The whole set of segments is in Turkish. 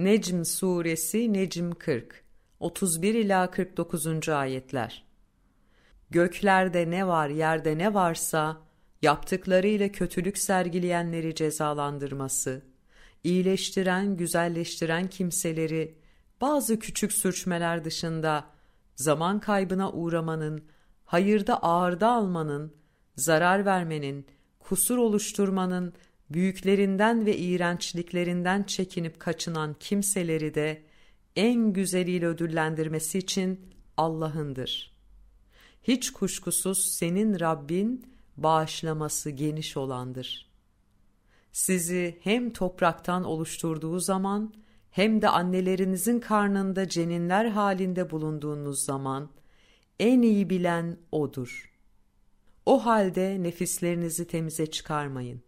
Necm suresi Necm 40 31 ila 49. ayetler. Göklerde ne var, yerde ne varsa yaptıklarıyla kötülük sergileyenleri cezalandırması, iyileştiren, güzelleştiren kimseleri bazı küçük sürçmeler dışında zaman kaybına uğramanın, hayırda ağırda almanın, zarar vermenin, kusur oluşturmanın, büyüklerinden ve iğrençliklerinden çekinip kaçınan kimseleri de en güzeliyle ödüllendirmesi için Allah'ındır. Hiç kuşkusuz senin Rabbin bağışlaması geniş olandır. Sizi hem topraktan oluşturduğu zaman hem de annelerinizin karnında ceninler halinde bulunduğunuz zaman en iyi bilen O'dur. O halde nefislerinizi temize çıkarmayın.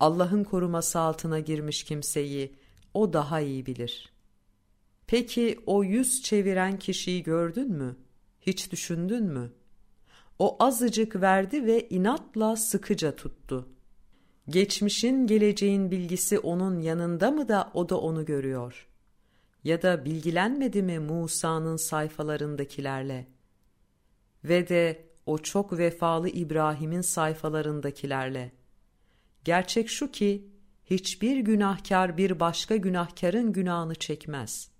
Allah'ın koruması altına girmiş kimseyi O daha iyi bilir. Peki o yüz çeviren kişiyi gördün mü? Hiç düşündün mü? O azıcık verdi ve inatla sıkıca tuttu. Geçmişin geleceğin bilgisi onun yanında mı da o da onu görüyor? Ya da bilgilenmedi mi Musa'nın sayfalarındakilerle? Ve de o çok vefalı İbrahim'in sayfalarındakilerle. Gerçek şu ki, hiçbir günahkar bir başka günahkarın günahını çekmez.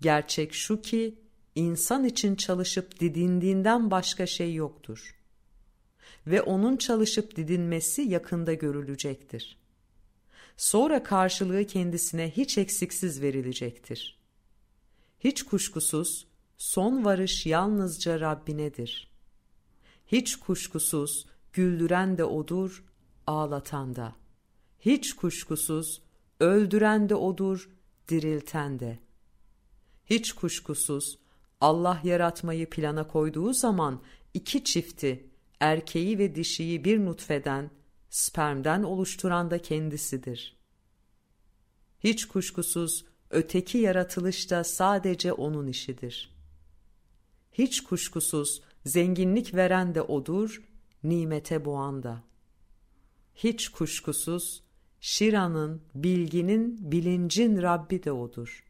Gerçek şu ki, insan için çalışıp didindiğinden başka şey yoktur. Ve onun çalışıp didinmesi yakında görülecektir. Sonra karşılığı kendisine hiç eksiksiz verilecektir. Hiç kuşkusuz son varış yalnızca Rabbinedir. Hiç kuşkusuz güldüren de odur, ağlatan da. Hiç kuşkusuz öldüren de odur, dirilten de. Hiç kuşkusuz Allah yaratmayı plana koyduğu zaman iki çifti, erkeği ve dişiyi bir nutfeden, spermden oluşturan da kendisidir. Hiç kuşkusuz öteki yaratılış da sadece onun işidir. Hiç kuşkusuz zenginlik veren de odur, nimete boğan da. Hiç kuşkusuz Şira'nın, bilginin, bilincin Rabbi de odur.